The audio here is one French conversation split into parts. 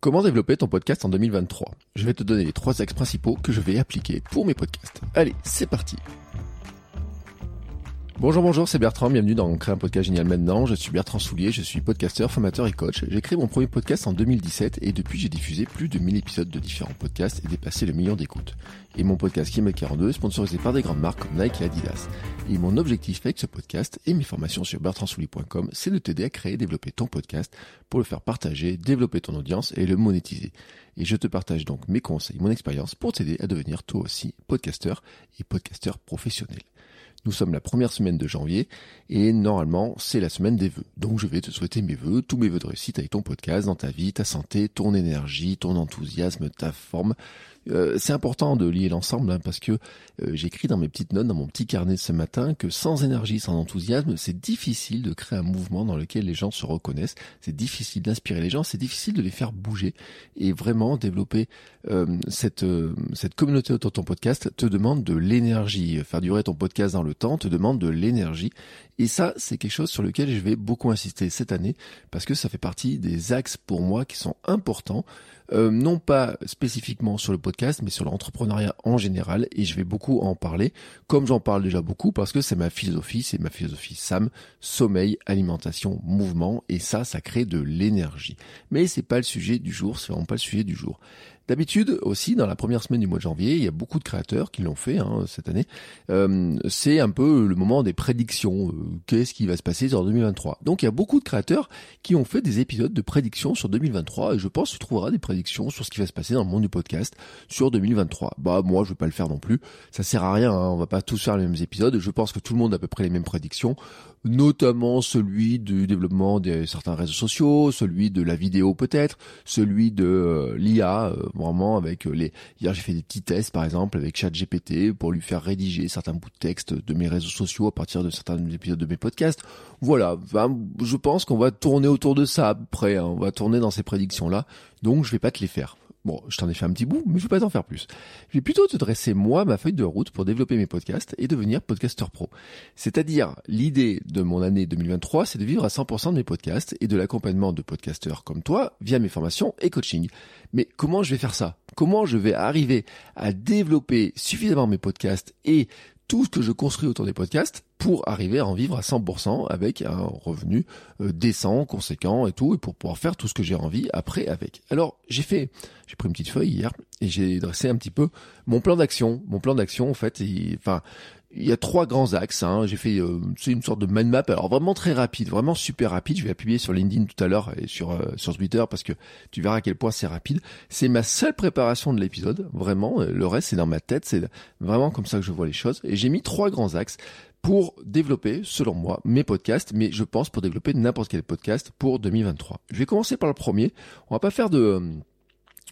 Comment développer ton podcast en 2023 Je vais te donner les trois axes principaux que je vais appliquer pour mes podcasts. Allez, c'est parti Bonjour, bonjour, c'est Bertrand, bienvenue dans Créer un podcast génial maintenant. Je suis Bertrand Soulier, je suis podcasteur, formateur et coach. J'ai créé mon premier podcast en 2017 et depuis j'ai diffusé plus de 1000 épisodes de différents podcasts et dépassé le million d'écoutes. Et mon podcast Kilomètre 42 est sponsorisé par des grandes marques comme Nike et Adidas. Et mon objectif avec ce podcast et mes formations sur bertrandsoulier.com, c'est de t'aider à créer et développer ton podcast pour le faire partager, développer ton audience et le monétiser. Et je te partage donc mes conseils, mon expérience pour t'aider à devenir toi aussi podcasteur et podcasteur professionnel. Nous sommes la première semaine de janvier et normalement c'est la semaine des vœux. Donc je vais te souhaiter mes vœux, tous mes vœux de réussite avec ton podcast, dans ta vie, ta santé, ton énergie, ton enthousiasme, ta forme. Euh, c'est important de lier l'ensemble hein, parce que euh, j'écris dans mes petites notes, dans mon petit carnet ce matin, que sans énergie, sans enthousiasme, c'est difficile de créer un mouvement dans lequel les gens se reconnaissent. C'est difficile d'inspirer les gens, c'est difficile de les faire bouger et vraiment développer euh, cette cette communauté autour de ton podcast te demande de l'énergie. Faire durer ton podcast dans le temps te demande de l'énergie et ça, c'est quelque chose sur lequel je vais beaucoup insister cette année parce que ça fait partie des axes pour moi qui sont importants, euh, non pas spécifiquement sur le podcast, mais sur l'entrepreneuriat en général. Et je vais beaucoup en parler, comme j'en parle déjà beaucoup, parce que c'est ma philosophie, c'est ma philosophie SAM, sommeil, alimentation, mouvement, et ça, ça crée de l'énergie. Mais c'est pas le sujet du jour, c'est vraiment pas le sujet du jour. D'habitude aussi, dans la première semaine du mois de janvier, il y a beaucoup de créateurs qui l'ont fait hein, cette année. Euh, c'est un peu le moment des prédictions. Euh, qu'est-ce qui va se passer sur 2023 Donc il y a beaucoup de créateurs qui ont fait des épisodes de prédictions sur 2023 et je pense que tu trouveras des prédictions sur ce qui va se passer dans le monde du podcast sur 2023. Bah moi je vais pas le faire non plus. Ça sert à rien. Hein, on va pas tous faire les mêmes épisodes. Je pense que tout le monde a à peu près les mêmes prédictions notamment celui du développement de certains réseaux sociaux, celui de la vidéo peut-être, celui de euh, l'IA, euh, vraiment avec euh, les... Hier j'ai fait des petits tests par exemple avec ChatGPT pour lui faire rédiger certains bouts de texte de mes réseaux sociaux à partir de certains épisodes de mes podcasts. Voilà, je pense qu'on va tourner autour de ça après, hein. on va tourner dans ces prédictions-là, donc je vais pas te les faire. Bon, je t'en ai fait un petit bout, mais je vais pas t'en faire plus. Je vais plutôt te dresser moi ma feuille de route pour développer mes podcasts et devenir podcasteur pro. C'est-à-dire, l'idée de mon année 2023, c'est de vivre à 100% de mes podcasts et de l'accompagnement de podcasteurs comme toi via mes formations et coaching. Mais comment je vais faire ça? Comment je vais arriver à développer suffisamment mes podcasts et tout ce que je construis autour des podcasts pour arriver à en vivre à 100% avec un revenu euh, décent, conséquent et tout, et pour pouvoir faire tout ce que j'ai envie après avec. Alors j'ai fait, j'ai pris une petite feuille hier et j'ai dressé un petit peu mon plan d'action. Mon plan d'action en fait, enfin il y a trois grands axes. Hein. J'ai fait euh, une sorte de mind map, alors vraiment très rapide, vraiment super rapide. Je vais publier sur LinkedIn tout à l'heure et sur euh, sur Twitter parce que tu verras à quel point c'est rapide. C'est ma seule préparation de l'épisode, vraiment. Le reste c'est dans ma tête, c'est vraiment comme ça que je vois les choses. Et j'ai mis trois grands axes pour développer, selon moi, mes podcasts, mais je pense pour développer n'importe quel podcast pour 2023. Je vais commencer par le premier. On va pas faire de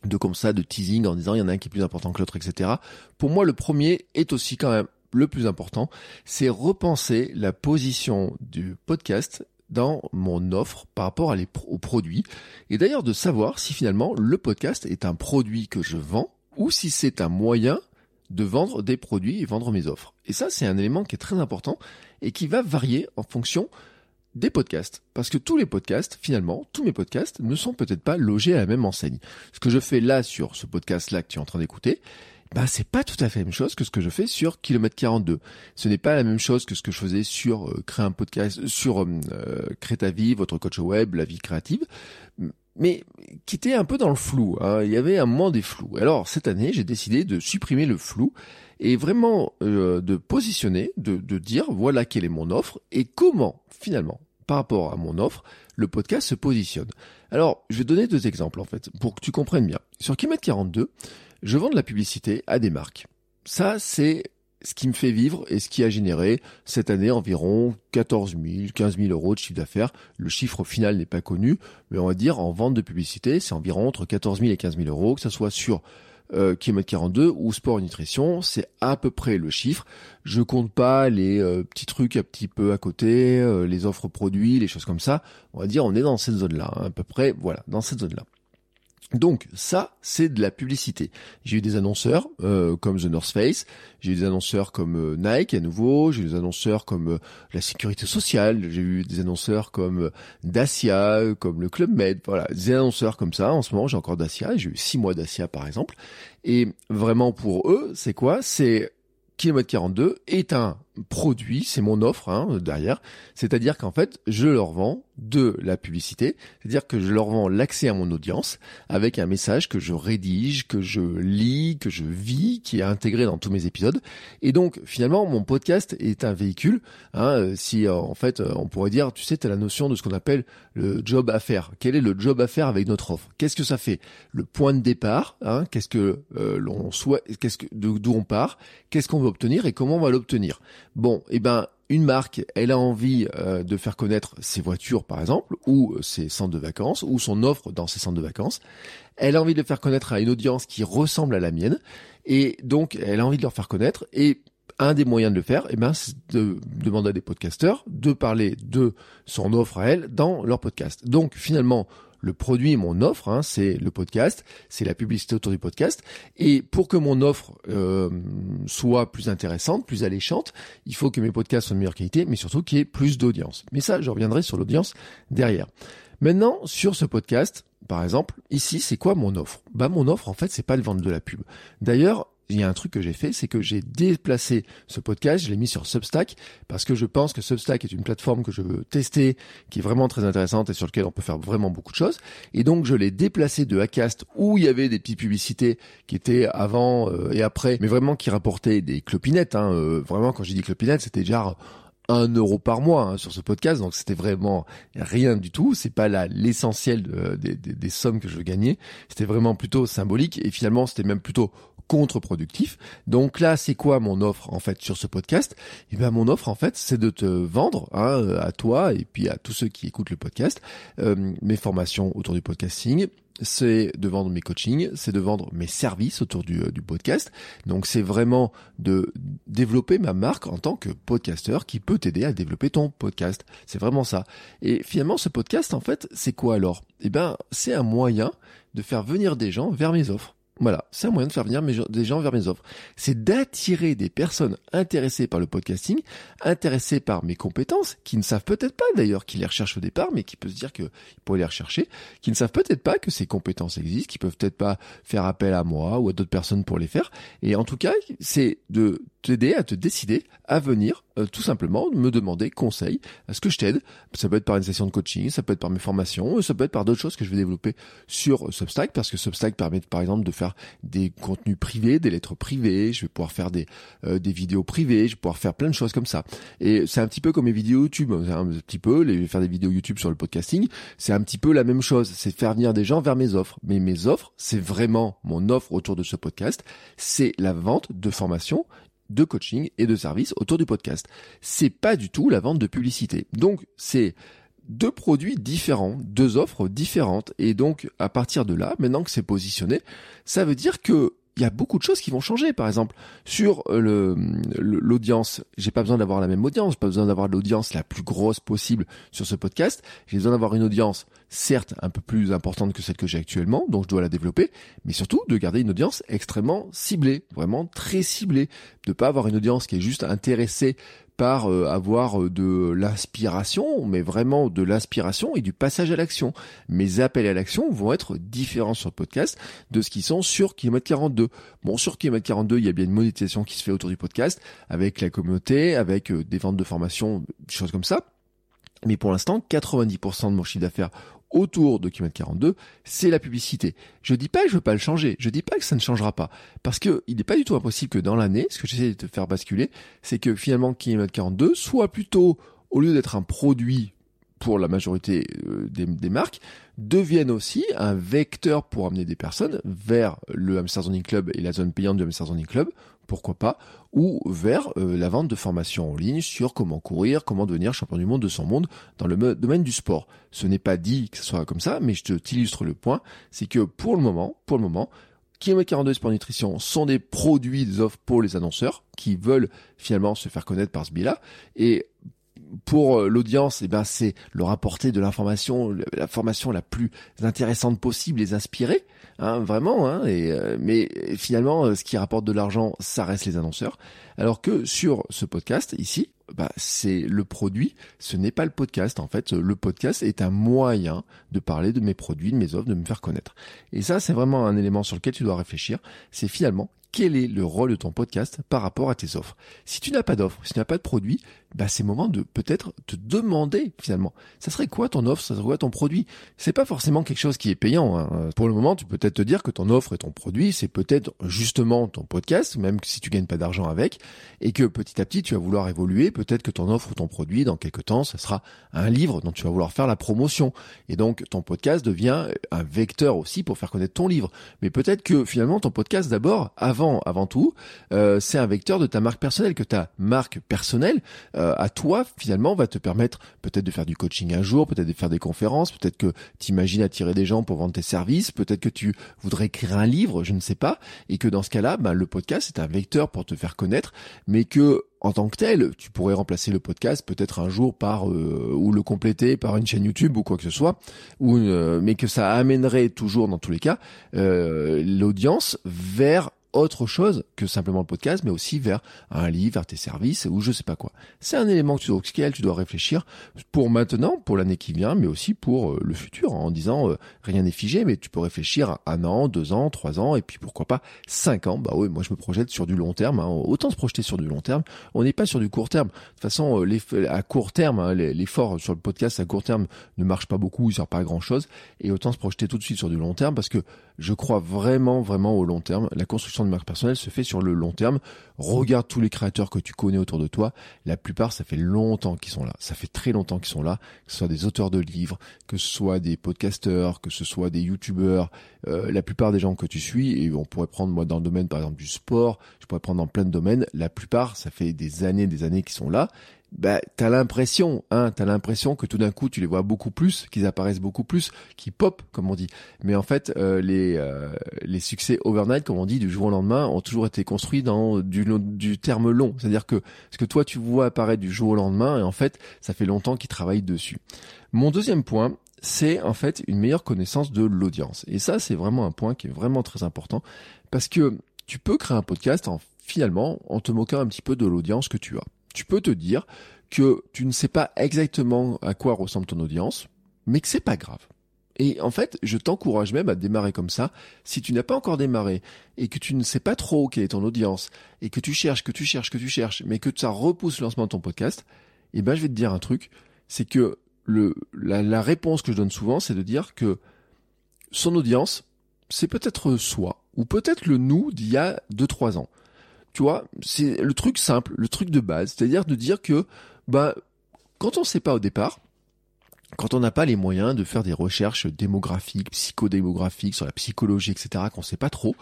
de comme ça, de teasing en disant il y en a un qui est plus important que l'autre, etc. Pour moi, le premier est aussi quand même le plus important, c'est repenser la position du podcast dans mon offre par rapport aux produits et d'ailleurs de savoir si finalement le podcast est un produit que je vends ou si c'est un moyen de vendre des produits et vendre mes offres. Et ça, c'est un élément qui est très important et qui va varier en fonction des podcasts. Parce que tous les podcasts, finalement, tous mes podcasts ne sont peut-être pas logés à la même enseigne. Ce que je fais là sur ce podcast-là que tu es en train d'écouter, bah c'est pas tout à fait la même chose que ce que je fais sur Kilomètre 42. Ce n'est pas la même chose que ce que je faisais sur euh, créer un podcast, sur euh, euh, créer ta vie, votre coach web, la vie créative, mais qui était un peu dans le flou. Hein. Il y avait un moment des flous. Alors cette année, j'ai décidé de supprimer le flou et vraiment de positionner, de, de dire voilà quelle est mon offre et comment finalement par rapport à mon offre, le podcast se positionne. Alors, je vais donner deux exemples en fait, pour que tu comprennes bien. Sur Kilomètre 42, je vends de la publicité à des marques. Ça, c'est ce qui me fait vivre et ce qui a généré cette année environ 14 000, 15 000 euros de chiffre d'affaires. Le chiffre final n'est pas connu, mais on va dire en vente de publicité, c'est environ entre 14 000 et 15 000 euros, que ce soit sur euh, kilomètre 42 ou sport et nutrition, c'est à peu près le chiffre. Je compte pas les euh, petits trucs un petit peu à côté, euh, les offres produits, les choses comme ça. On va dire on est dans cette zone-là, à peu près, voilà, dans cette zone-là. Donc ça, c'est de la publicité. J'ai eu des annonceurs euh, comme The North Face, j'ai eu des annonceurs comme euh, Nike à nouveau, j'ai eu des annonceurs comme euh, la sécurité sociale, j'ai eu des annonceurs comme Dacia, comme le Club Med, voilà, des annonceurs comme ça. En ce moment, j'ai encore Dacia, j'ai eu six mois Dacia par exemple. Et vraiment pour eux, c'est quoi? C'est Kilomètre 42 est un produit, c'est mon offre hein, derrière. C'est-à-dire qu'en fait, je leur vends de la publicité, c'est-à-dire que je leur vends l'accès à mon audience avec un message que je rédige, que je lis, que je vis, qui est intégré dans tous mes épisodes. Et donc finalement, mon podcast est un véhicule. Hein, euh, si euh, en fait, euh, on pourrait dire, tu sais, tu as la notion de ce qu'on appelle le job à faire. Quel est le job à faire avec notre offre? Qu'est-ce que ça fait? Le point de départ. Hein, qu'est-ce que l'on souhaite Qu'est-ce que d'où on part? Qu'est-ce qu'on veut obtenir et comment on va l'obtenir? Bon, eh ben une marque, elle a envie euh, de faire connaître ses voitures, par exemple, ou ses centres de vacances, ou son offre dans ses centres de vacances. Elle a envie de le faire connaître à une audience qui ressemble à la mienne, et donc elle a envie de leur faire connaître. Et un des moyens de le faire, eh ben, c'est de demander à des podcasteurs de parler de son offre à elle dans leur podcast. Donc finalement, le produit, mon offre, hein, c'est le podcast, c'est la publicité autour du podcast. Et pour que mon offre euh, soit plus intéressante, plus alléchante, il faut que mes podcasts soient de meilleure qualité, mais surtout qu'il y ait plus d'audience. Mais ça, je reviendrai sur l'audience derrière. Maintenant, sur ce podcast, par exemple, ici, c'est quoi mon offre? Bah, mon offre, en fait, c'est pas de vendre de la pub. D'ailleurs, il y a un truc que j'ai fait, c'est que j'ai déplacé ce podcast, je l'ai mis sur Substack parce que je pense que Substack est une plateforme que je veux tester, qui est vraiment très intéressante et sur laquelle on peut faire vraiment beaucoup de choses. Et donc je l'ai déplacé de Acast où il y avait des petites publicités qui étaient avant euh, et après, mais vraiment qui rapportaient des clopinettes. Hein, euh, vraiment, quand j'ai dit clopinettes, c'était déjà un euro par mois hein, sur ce podcast, donc c'était vraiment rien du tout. C'est pas là l'essentiel des, des sommes que je gagnais. C'était vraiment plutôt symbolique et finalement c'était même plutôt contre-productif. Donc là, c'est quoi mon offre en fait sur ce podcast? Eh bien mon offre en fait, c'est de te vendre hein, à toi et puis à tous ceux qui écoutent le podcast euh, mes formations autour du podcasting, c'est de vendre mes coachings, c'est de vendre mes services autour du, euh, du podcast. Donc c'est vraiment de développer ma marque en tant que podcasteur qui peut t'aider à développer ton podcast. C'est vraiment ça. Et finalement, ce podcast, en fait, c'est quoi alors? Eh ben, c'est un moyen de faire venir des gens vers mes offres. Voilà, c'est un moyen de faire venir des gens vers mes offres. C'est d'attirer des personnes intéressées par le podcasting, intéressées par mes compétences, qui ne savent peut-être pas d'ailleurs qu'ils les recherchent au départ, mais qui peuvent se dire qu'ils pourraient les rechercher, qui ne savent peut-être pas que ces compétences existent, qui peuvent peut-être pas faire appel à moi ou à d'autres personnes pour les faire. Et en tout cas, c'est de t'aider à te décider à venir euh, tout simplement me demander conseil. Est-ce que je t'aide Ça peut être par une session de coaching, ça peut être par mes formations, ça peut être par d'autres choses que je vais développer sur Substack parce que Substack permet par exemple de faire des contenus privés, des lettres privées, je vais pouvoir faire des euh, des vidéos privées, je vais pouvoir faire plein de choses comme ça. Et c'est un petit peu comme mes vidéos YouTube, un petit peu les faire des vidéos YouTube sur le podcasting, c'est un petit peu la même chose, c'est faire venir des gens vers mes offres. Mais mes offres, c'est vraiment mon offre autour de ce podcast, c'est la vente de formation de coaching et de services autour du podcast. C'est pas du tout la vente de publicité. Donc c'est deux produits différents, deux offres différentes. Et donc à partir de là, maintenant que c'est positionné, ça veut dire que il y a beaucoup de choses qui vont changer. Par exemple, sur euh, le l'audience, j'ai pas besoin d'avoir la même audience, pas besoin d'avoir l'audience la plus grosse possible sur ce podcast. J'ai besoin d'avoir une audience, certes, un peu plus importante que celle que j'ai actuellement, donc je dois la développer, mais surtout de garder une audience extrêmement ciblée, vraiment très ciblée, de pas avoir une audience qui est juste intéressée par euh, avoir euh, de l'inspiration, mais vraiment de l'inspiration et du passage à l'action. Mes appels à l'action vont être différents sur le podcast de ce qui sont sur Kilomètre 42. Bon, sur Kilomètre 42, il y a bien une monétisation qui se fait autour du podcast, avec la communauté, avec euh, des ventes de formation, des choses comme ça. Mais pour l'instant, 90% de mon chiffre d'affaires autour de Kilomètre 42, c'est la publicité. Je dis pas que je veux pas le changer, je dis pas que ça ne changera pas, parce que il n'est pas du tout impossible que dans l'année, ce que j'essaie de te faire basculer, c'est que finalement Kilomètre 42 soit plutôt, au lieu d'être un produit pour la majorité euh, des, marques, deviennent aussi un vecteur pour amener des personnes vers le Hamster Zoning Club et la zone payante du Hamster Zoning Club, pourquoi pas, ou vers euh, la vente de formations en ligne sur comment courir, comment devenir champion du monde de son monde dans le domaine du sport. Ce n'est pas dit que ce soit comme ça, mais je t'illustre le point, c'est que pour le moment, pour le moment, Kilomètre 42 Sport Nutrition sont des produits, des offres pour les annonceurs qui veulent finalement se faire connaître par ce biais-là. Et pour euh, l'audience, eh ben c'est leur apporter de l'information, la formation la plus intéressante possible, les inspirer, hein, vraiment. Hein, et, euh, mais finalement, ce qui rapporte de l'argent, ça reste les annonceurs. Alors que sur ce podcast ici, bah, c'est le produit, ce n'est pas le podcast. En fait, le podcast est un moyen de parler de mes produits, de mes offres, de me faire connaître. Et ça, c'est vraiment un élément sur lequel tu dois réfléchir. C'est finalement quel est le rôle de ton podcast par rapport à tes offres? Si tu n'as pas d'offre, si tu n'as pas de produit, bah c'est moment de peut-être te demander finalement, ça serait quoi ton offre, ça serait quoi ton produit? C'est pas forcément quelque chose qui est payant. Hein. Pour le moment, tu peux peut-être te dire que ton offre et ton produit, c'est peut-être justement ton podcast, même si tu gagnes pas d'argent avec, et que petit à petit tu vas vouloir évoluer. Peut-être que ton offre ou ton produit, dans quelques temps, ça sera un livre dont tu vas vouloir faire la promotion, et donc ton podcast devient un vecteur aussi pour faire connaître ton livre. Mais peut-être que finalement ton podcast d'abord, avant avant tout, euh, c'est un vecteur de ta marque personnelle, que ta marque personnelle euh, à toi finalement va te permettre peut-être de faire du coaching un jour, peut-être de faire des conférences, peut-être que tu imagines attirer des gens pour vendre tes services, peut-être que tu voudrais écrire un livre, je ne sais pas, et que dans ce cas-là, bah, le podcast est un vecteur pour te faire connaître, mais que en tant que tel, tu pourrais remplacer le podcast peut-être un jour par euh, ou le compléter par une chaîne YouTube ou quoi que ce soit, ou mais que ça amènerait toujours dans tous les cas l'audience vers autre chose que simplement le podcast, mais aussi vers un livre, vers tes services ou je sais pas quoi. C'est un élément que tu dois, auquel tu dois réfléchir pour maintenant, pour l'année qui vient, mais aussi pour euh, le futur, en disant euh, rien n'est figé, mais tu peux réfléchir à un an, deux ans, trois ans, et puis pourquoi pas cinq ans. Bah oui, moi je me projette sur du long terme. Hein. Autant se projeter sur du long terme. On n'est pas sur du court terme. De toute façon, euh, à court terme, hein, l'effort sur le podcast à court terme ne marche pas beaucoup, il sert pas à grand chose. Et autant se projeter tout de suite sur du long terme parce que je crois vraiment, vraiment au long terme. La construction de marque personnelle se fait sur le long terme. Regarde tous les créateurs que tu connais autour de toi. La plupart, ça fait longtemps qu'ils sont là. Ça fait très longtemps qu'ils sont là. Que ce soit des auteurs de livres, que ce soit des podcasteurs, que ce soit des youtubeurs, euh, la plupart des gens que tu suis, et on pourrait prendre moi dans le domaine par exemple du sport, je pourrais prendre dans plein de domaines, la plupart, ça fait des années, des années qu'ils sont là, bah, t'as l'impression, hein, t'as l'impression que tout d'un coup tu les vois beaucoup plus, qu'ils apparaissent beaucoup plus, qu'ils pop, comme on dit. Mais en fait, euh, les euh, les succès overnight, comme on dit, du jour au lendemain, ont toujours été construits dans du du terme long. C'est-à-dire que ce que toi tu vois apparaître du jour au lendemain, et en fait, ça fait longtemps qu'ils travaillent dessus. Mon deuxième point, c'est en fait une meilleure connaissance de l'audience. Et ça, c'est vraiment un point qui est vraiment très important parce que tu peux créer un podcast en finalement en te moquant un petit peu de l'audience que tu as tu peux te dire que tu ne sais pas exactement à quoi ressemble ton audience, mais que c'est pas grave. Et en fait, je t'encourage même à démarrer comme ça. Si tu n'as pas encore démarré et que tu ne sais pas trop quelle est ton audience et que tu cherches, que tu cherches, que tu cherches, mais que ça repousse le lancement de ton podcast, eh ben, je vais te dire un truc. C'est que la réponse que je donne souvent, c'est de dire que son audience, c'est peut-être soi ou peut-être le nous d'il y a 2-3 ans. Tu vois, c'est le truc simple, le truc de base, c'est-à-dire de dire que bah quand on sait pas au départ, quand on n'a pas les moyens de faire des recherches démographiques, psychodémographiques sur la psychologie, etc., qu'on sait pas trop,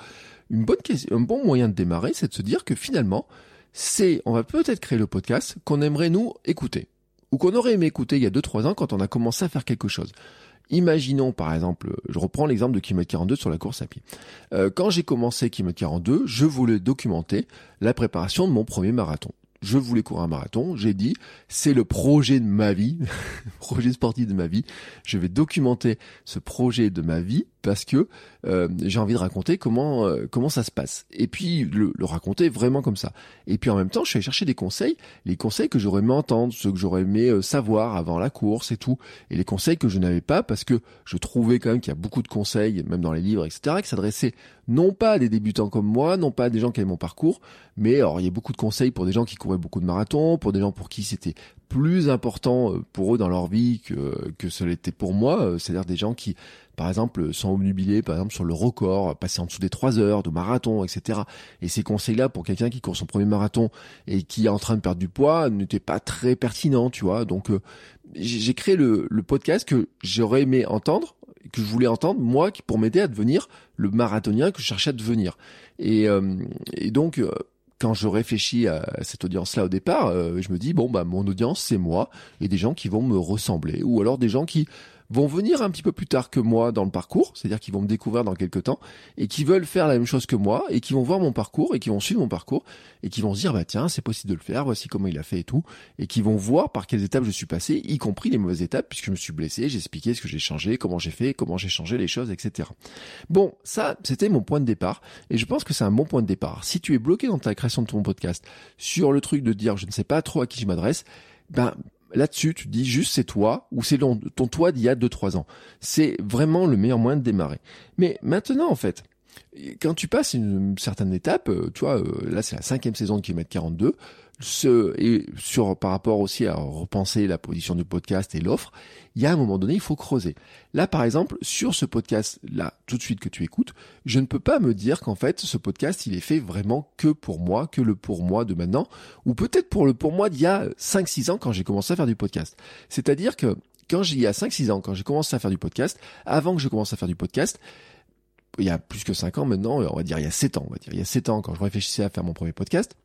une bonne un bon moyen de démarrer, c'est de se dire que finalement, c'est, on va peut-être créer le podcast qu'on aimerait nous écouter, ou qu'on aurait aimé écouter il y a 2-3 ans quand on a commencé à faire quelque chose. Imaginons par exemple, je reprends l'exemple de kilomètre 42 sur la course à pied. Euh, quand j'ai commencé kilomètre 42, je voulais documenter la préparation de mon premier marathon. Je voulais courir un marathon, j'ai dit c'est le projet de ma vie, projet sportif de ma vie. Je vais documenter ce projet de ma vie parce que euh, j'ai envie de raconter comment euh, comment ça se passe. Et puis le, le, raconter vraiment comme ça. Et puis en même temps, je suis allé chercher des conseils, les conseils que j'aurais aimé entendre, ceux que j'aurais aimé euh, savoir avant la course et tout, et les conseils que je n'avais pas parce que je trouvais quand même qu'il y a beaucoup de conseils, même dans les livres, etc., qui s'adressaient non pas à des débutants comme moi, non pas à des gens qui avaient mon parcours, mais alors il y a beaucoup de conseils pour des gens qui couraient beaucoup de marathons, pour des gens pour qui c'était plus important pour eux dans leur vie que que ce l'était pour moi, c'est-à-dire des gens qui par exemple, sont obnubilés, par exemple, sur le record, passer en dessous des 3 heures de marathon, etc. Et ces conseils-là, pour quelqu'un qui court son premier marathon et qui est en train de perdre du poids, n'étaient pas très pertinents, tu vois. Donc, euh, j'ai créé le, podcast que j'aurais aimé entendre, que je voulais entendre, moi, pour m'aider à devenir le marathonien que je cherchais à devenir. Et, euh, et donc, euh, quand je réfléchis à cette audience-là au départ, je me dis bon bah mon audience c'est moi et des gens qui vont me ressembler ou alors des gens qui vont venir un petit peu plus tard que moi dans le parcours, c'est-à-dire qu'ils vont me découvrir dans quelques temps et qui veulent faire la même chose que moi et qui vont voir mon parcours et qui vont suivre mon parcours et qui vont se dire bah tiens c'est possible de le faire, voici comment il a fait et tout et qui vont voir par quelles étapes je suis passé, y compris les mauvaises étapes puisque je me suis blessé, j'ai expliqué ce que j'ai changé, comment j'ai fait, comment j'ai changé les choses, etc. Bon ça c'était mon point de départ et je pense que c'est un bon point de départ. Si tu es bloqué dans ta création de ton podcast sur le truc de dire je ne sais pas trop à qui je m'adresse, ben là-dessus, tu dis juste c'est toi ou c'est ton, toi d'il y a 2-3 ans. C'est vraiment le meilleur moyen de démarrer. Mais maintenant, en fait, quand tu passes une certaine étape, euh, tu vois, euh, là c'est la cinquième saison de Kilomètre 42, ce, et sur par rapport aussi à repenser la position du podcast et l'offre, il y a un moment donné, il faut creuser. Là, par exemple, sur ce podcast-là, tout de suite que tu écoutes, je ne peux pas me dire qu'en fait, ce podcast, il est fait vraiment que pour moi, que le pour moi de maintenant, ou peut-être pour le pour moi d'il y a 5-6 ans quand j'ai commencé à faire du podcast. C'est-à-dire que quand j'y y a 5-6 ans, quand j'ai commencé à faire du podcast, avant que je commence à faire du podcast, il y a plus que 5 ans maintenant, on va dire il y a 7 ans, on va dire il y a 7 ans quand je réfléchissais à faire mon premier podcast,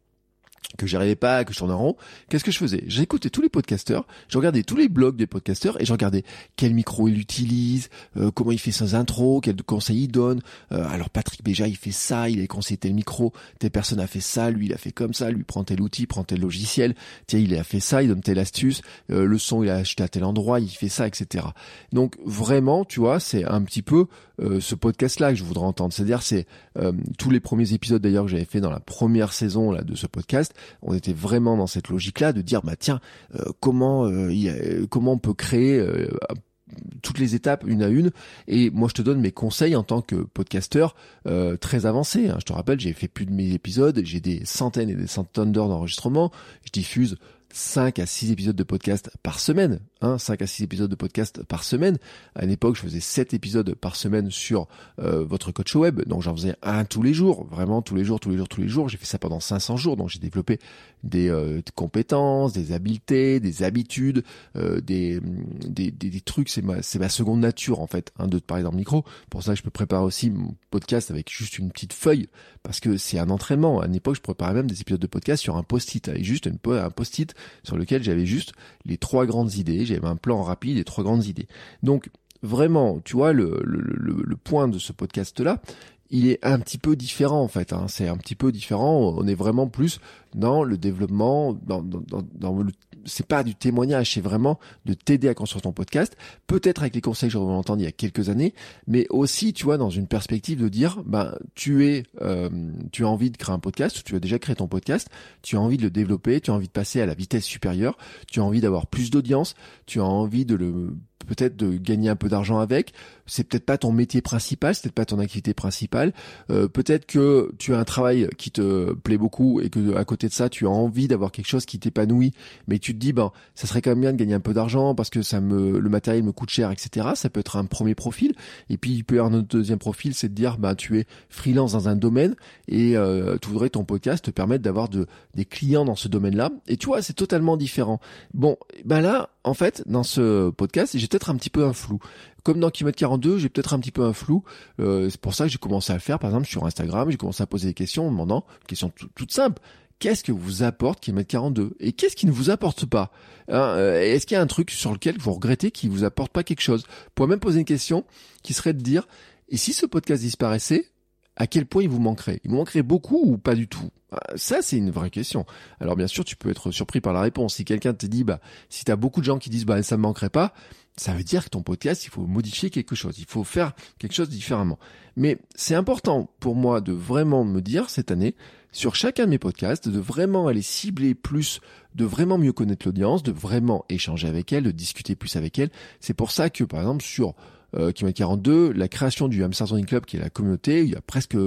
que j'arrivais pas, que je tournais en rond, qu'est-ce que je faisais? J'écoutais tous les podcasteurs, je regardais tous les blogs des podcasteurs et je regardais quel micro il utilise, euh, comment il fait ses intros, quels conseils il donne. Euh, alors Patrick Béja il fait ça, il a conseillé tel micro, telle personne a fait ça, lui il a fait comme ça, lui prend tel outil, prend tel logiciel, tiens il a fait ça, il donne telle astuce, euh, le son il a acheté à tel endroit, il fait ça, etc. Donc vraiment, tu vois, c'est un petit peu ce podcast-là que je voudrais entendre. C'est-à-dire c'est tous les premiers épisodes d'ailleurs que j'avais fait dans la première saison là de ce podcast on était vraiment dans cette logique-là de dire bah tiens euh, comment euh, comment on peut créer euh, toutes les étapes une à une et moi je te donne mes conseils en tant que podcasteur très avancé hein. je te rappelle j'ai fait plus de mes épisodes j'ai des centaines et des centaines d'heures d'enregistrement je diffuse 5 à 6 épisodes de podcast par semaine, hein, 5 à 6 épisodes de podcast par semaine. À l'époque, je faisais 7 épisodes par semaine sur euh, votre coach web, donc j'en faisais un tous les jours, vraiment tous les jours, tous les jours, tous les jours. J'ai fait ça pendant 500 jours, donc j'ai développé des, euh, compétences, des habiletés, des habitudes, euh, des, des, des, trucs. C'est ma, c'est ma seconde nature en fait, hein, de te parler dans le micro. Pour ça, je peux préparer aussi mon podcast avec juste une petite feuille, parce que c'est un entraînement. À l'époque, je préparais même des épisodes de podcast sur un post-it, avec juste une, un post-it sur lequel j'avais juste les trois grandes idées, j'avais un plan rapide et trois grandes idées. Donc vraiment, tu vois, le, le, le, point de ce podcast-là, il est un petit peu différent en fait. Hein. C'est un petit peu différent. On est vraiment plus dans le développement, dans, dans, le c'est pas du témoignage, c'est vraiment de t'aider à construire ton podcast. Peut-être avec les conseils que j'aurais entendu il y a quelques années, mais aussi, tu vois, dans une perspective de dire, ben, tu es, euh, tu as envie de créer un podcast, tu as déjà créé ton podcast, tu as envie de le développer, tu as envie de passer à la vitesse supérieure, tu as envie d'avoir plus d'audience, tu as envie de le peut-être de gagner un peu d'argent avec. C'est peut-être pas ton métier principal, c'est peut-être pas ton activité principale. Euh, peut-être que tu as un travail qui te plaît beaucoup et que à côté de ça, tu as envie d'avoir quelque chose qui t'épanouit, mais tu te dis ben ça serait quand même bien de gagner un peu d'argent parce que ça me le matériel me coûte cher, etc. Ça peut être un premier profil. Et puis il peut y avoir un deuxième profil, c'est de dire ben tu es freelance dans un domaine et euh, tu voudrais ton podcast te permettre d'avoir de, des clients dans ce domaine-là. Et tu vois, c'est totalement différent. Bon, ben là, en fait, dans ce podcast, peut-être un petit peu un flou. Comme dans Kilomètre 42, j'ai peut-être un petit peu un flou. Euh, c'est pour ça que j'ai commencé à le faire, par exemple, sur Instagram. J'ai commencé à poser des questions en demandant, questions toutes simples. Qu'est-ce que vous apporte Kilomètre 42 Et qu'est-ce qui ne vous apporte pas? Hein, euh, Est-ce qu'il y a un truc sur lequel vous regrettez qui vous apporte pas quelque chose? Vous pouvez même poser une question qui serait de dire, et si ce podcast disparaissait, à quel point il vous manquerait? Il vous manquerait beaucoup ou pas du tout? Ah, ça, c'est une vraie question. Alors bien sûr, tu peux être surpris par la réponse. Si quelqu'un te dit, bah, si tu as beaucoup de gens qui disent, bah, ça me manquerait pas, ça veut dire que ton podcast, il faut modifier quelque chose. Il faut faire quelque chose différemment. Mais c'est important pour moi de vraiment me dire cette année, sur chacun de mes podcasts, de vraiment aller cibler plus, de vraiment mieux connaître l'audience, de vraiment échanger avec elle, de discuter plus avec elle. C'est pour ça que, par exemple, sur euh, qui 42, la création du Hamster Running Club, qui est la communauté, il y a presque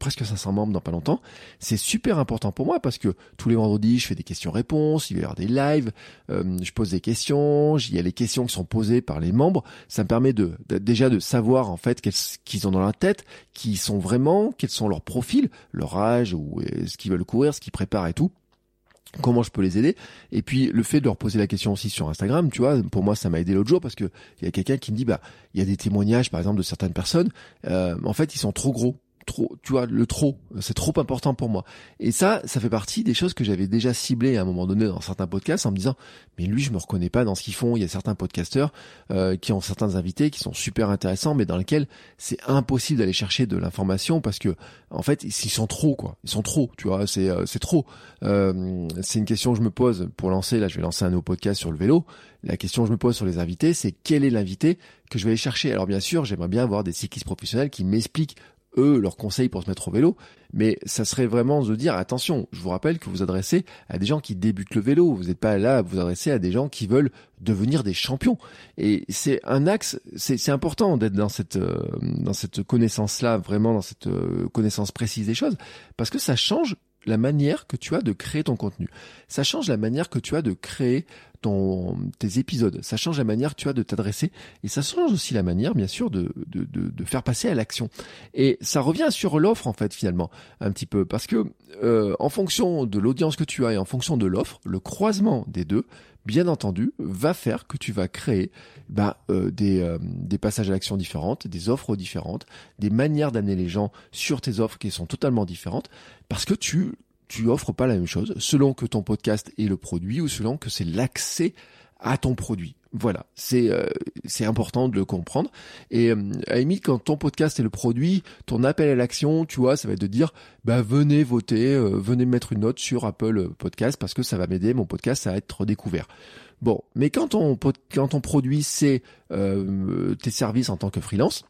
presque 500 membres dans pas longtemps. C'est super important pour moi parce que tous les vendredis, je fais des questions-réponses, il va y avoir des lives, euh, je pose des questions, il y a les questions qui sont posées par les membres. Ça me permet de, déjà de savoir en fait qu'est-ce qu'ils ont dans la tête, qui sont vraiment, quels sont leurs profils, leur âge ou euh, ce qu'ils veulent courir, ce qu'ils préparent et tout comment je peux les aider. Et puis le fait de leur poser la question aussi sur Instagram tu vois pour moi ça m'a aidé l'autre jour parce que il y a quelqu'un qui me dit bah il y a des témoignages par exemple de certaines personnes euh, en fait ils sont trop gros tu vois, le trop, c'est trop important pour moi. Et ça, ça fait partie des choses que j'avais déjà ciblées à un moment donné dans certains podcasts en me disant, mais lui, je me reconnais pas dans ce qu'ils font. Il y a certains podcasteurs euh, qui ont certains invités qui sont super intéressants, mais dans lesquels c'est impossible d'aller chercher de l'information parce que, en fait, ils sont trop, quoi. Ils sont trop, tu vois, c'est euh, c'est trop. Euh, c'est une question que je me pose pour lancer. Là, je vais lancer un nouveau podcast sur le vélo. La question que je me pose sur les invités, c'est quel est l'invité que je vais aller chercher? Alors bien sûr, j'aimerais bien avoir des cyclistes professionnels qui m'expliquent eux leurs conseils pour se mettre au vélo, mais ça serait vraiment de dire attention, je vous rappelle que vous adressez à des gens qui débutent le vélo, vous n'êtes pas là à vous adresser à des gens qui veulent devenir des champions. Et c'est un axe, c'est important d'être dans cette euh, dans cette connaissance là, vraiment dans cette euh, connaissance précise des choses, parce que ça change la manière que tu as de créer ton contenu. Ça change la manière que tu as de créer ton, tes épisodes. Ça change la manière que tu as de t'adresser et ça change aussi la manière, bien sûr, de, de, de, de faire passer à l'action. Et ça revient sur l'offre, en fait, finalement, un petit peu. Parce que euh, en fonction de l'audience que tu as et en fonction de l'offre, le croisement des deux, bien entendu, va faire que tu vas créer bah, euh, des, euh, des passages à l'action différentes, des offres différentes, des manières d'amener les gens sur tes offres qui sont totalement différentes, parce que tu tu offres pas la même chose selon que ton podcast est le produit ou selon que c'est l'accès à ton produit. Voilà, c'est euh, c'est important de le comprendre. Et euh, à limite, quand ton podcast est le produit, ton appel à l'action, tu vois, ça va être de dire, bah venez voter, euh, venez mettre une note sur Apple Podcast parce que ça va m'aider mon podcast à être découvert. Bon, mais quand ton quand ton produit c'est tes services en tant que freelance,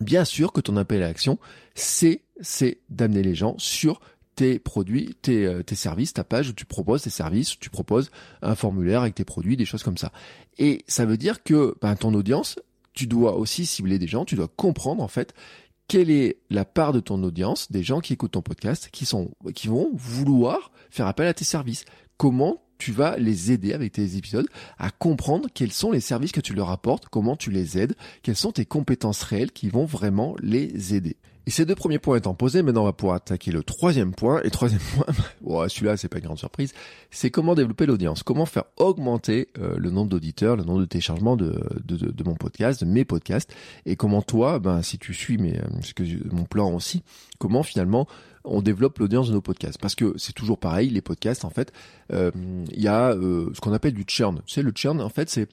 bien sûr que ton appel à l'action, c'est c'est d'amener les gens sur tes produits, tes, euh, tes services, ta page où tu proposes tes services, tu proposes un formulaire avec tes produits, des choses comme ça. Et ça veut dire que ben, ton audience, tu dois aussi cibler des gens, tu dois comprendre en fait quelle est la part de ton audience, des gens qui écoutent ton podcast, qui qui vont vouloir faire appel à tes services. Comment tu vas les aider avec tes épisodes à comprendre quels sont les services que tu leur apportes, comment tu les aides, quelles sont tes compétences réelles qui vont vraiment les aider. Et ces deux premiers points étant posés, maintenant on va pouvoir attaquer le troisième point. Et troisième point, bon, celui-là c'est pas une grande surprise, c'est comment développer l'audience, comment faire augmenter euh, le nombre d'auditeurs, le nombre de téléchargements de, de, de, mon podcast, de mes podcasts, et comment toi, ben si tu suis mes, euh, ce que mon plan aussi, comment finalement on développe l'audience de nos podcasts? Parce que c'est toujours pareil, les podcasts en fait, euh, il y a ce qu'on appelle du churn. Tu sais, le churn en fait c'est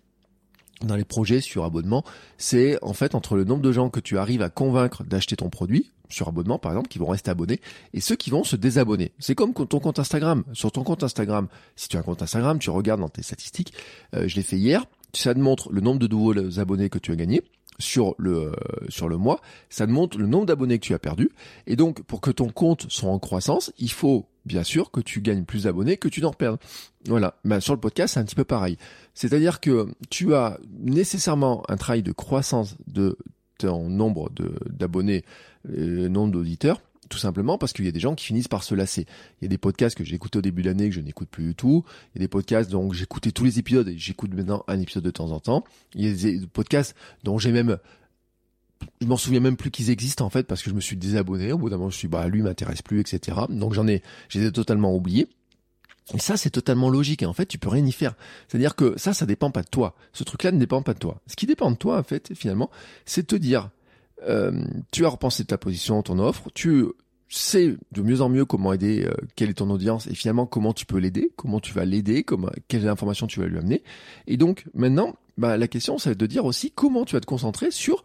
dans les projets sur abonnement, c'est en fait entre le nombre de gens que tu arrives à convaincre d'acheter ton produit sur abonnement par exemple, qui vont rester abonnés, et ceux qui vont se désabonner. C'est comme ton compte Instagram. Sur ton compte Instagram, si tu as un compte Instagram, tu regardes dans tes statistiques, euh, je l'ai fait hier, ça te montre le nombre de nouveaux abonnés que tu as gagnés sur le euh, sur le mois, ça te montre le nombre d'abonnés que tu as perdu, et donc pour que ton compte soit en croissance, il faut bien sûr que tu gagnes plus d'abonnés que tu n'en perds. Voilà. Ben, sur le podcast, c'est un petit peu pareil. C'est-à-dire que tu as nécessairement un travail de croissance de ton nombre d'abonnés, euh, nombre d'auditeurs, tout simplement parce qu'il y a des gens qui finissent par se lasser. Il y a des podcasts que j'ai écoutés au début de l'année que je n'écoute plus du tout. Il y a des podcasts dont j'écoutais tous les épisodes et j'écoute maintenant un épisode de temps en temps. Il y a des podcasts dont j'ai même je m'en souviens même plus qu'ils existent en fait parce que je me suis désabonné. Au bout d'un moment, je suis bah lui m'intéresse plus, etc. Donc j'en ai, j'ai totalement oublié. Et ça, c'est totalement logique. Et en fait, tu peux rien y faire. C'est-à-dire que ça, ça dépend pas de toi. Ce truc-là ne dépend pas de toi. Ce qui dépend de toi, en fait, finalement, c'est te dire, euh, tu as repensé ta position, ton offre, tu sais de mieux en mieux comment aider, euh, quelle est ton audience et finalement comment tu peux l'aider, comment tu vas l'aider, comment, quelles informations tu vas lui amener. Et donc, maintenant, bah, la question, c'est de dire aussi comment tu vas te concentrer sur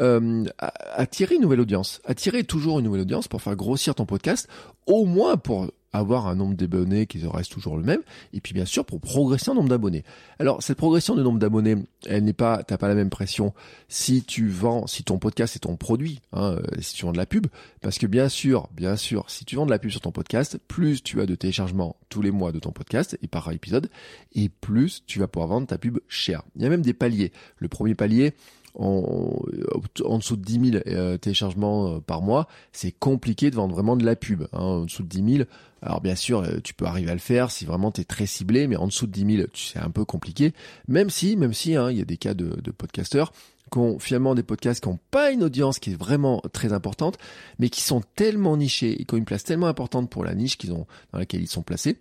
euh, attirer une nouvelle audience, attirer toujours une nouvelle audience pour faire grossir ton podcast, au moins pour avoir un nombre d'abonnés qui reste toujours le même, et puis bien sûr pour progresser en nombre d'abonnés. Alors cette progression de nombre d'abonnés, elle n'est pas, t'as pas la même pression si tu vends, si ton podcast est ton produit, hein, euh, si tu vends de la pub, parce que bien sûr, bien sûr, si tu vends de la pub sur ton podcast, plus tu as de téléchargements tous les mois de ton podcast et par épisode, et plus tu vas pouvoir vendre ta pub cher. Il y a même des paliers. Le premier palier, en, en dessous de 10 000 euh, téléchargements euh, par mois, c'est compliqué de vendre vraiment de la pub. Hein, en dessous de 10 000, alors bien sûr, euh, tu peux arriver à le faire si vraiment tu es très ciblé, mais en dessous de 10 000, c'est un peu compliqué. Même si, même si, hein, il y a des cas de, de podcasteurs qui ont finalement des podcasts qui n'ont pas une audience qui est vraiment très importante, mais qui sont tellement nichés et qui ont une place tellement importante pour la niche qu'ils ont dans laquelle ils sont placés